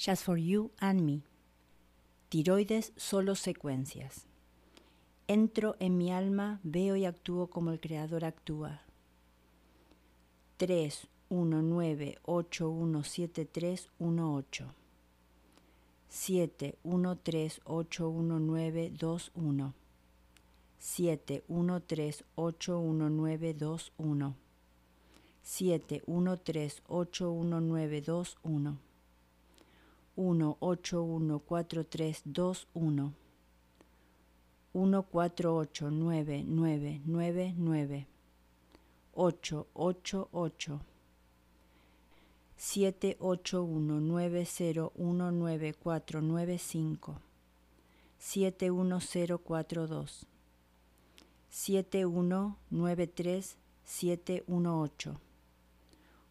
Just for You and Me. Tiroides solo secuencias. Entro en mi alma, veo y actúo como el Creador actúa. 3, 1, 9, 8, 1, 7, 3, 1, 8.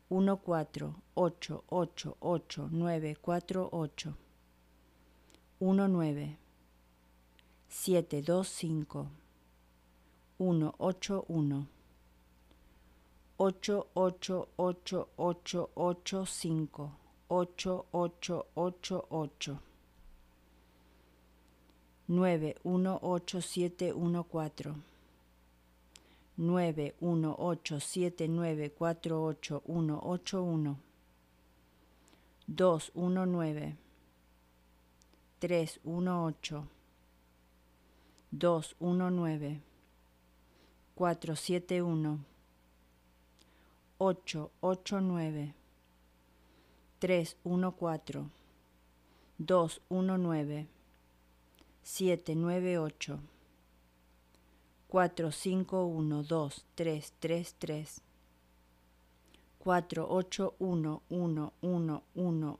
7, 1, 3, 8, 1, 9, 2, 1. 7, 1, 3, 8, 1, 9, 2, 1. 7, 1, 3, 8, 1, 9, 2, 1.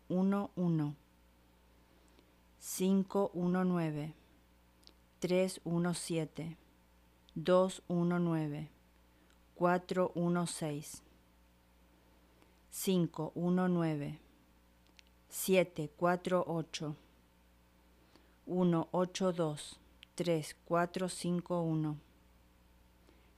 1, 8,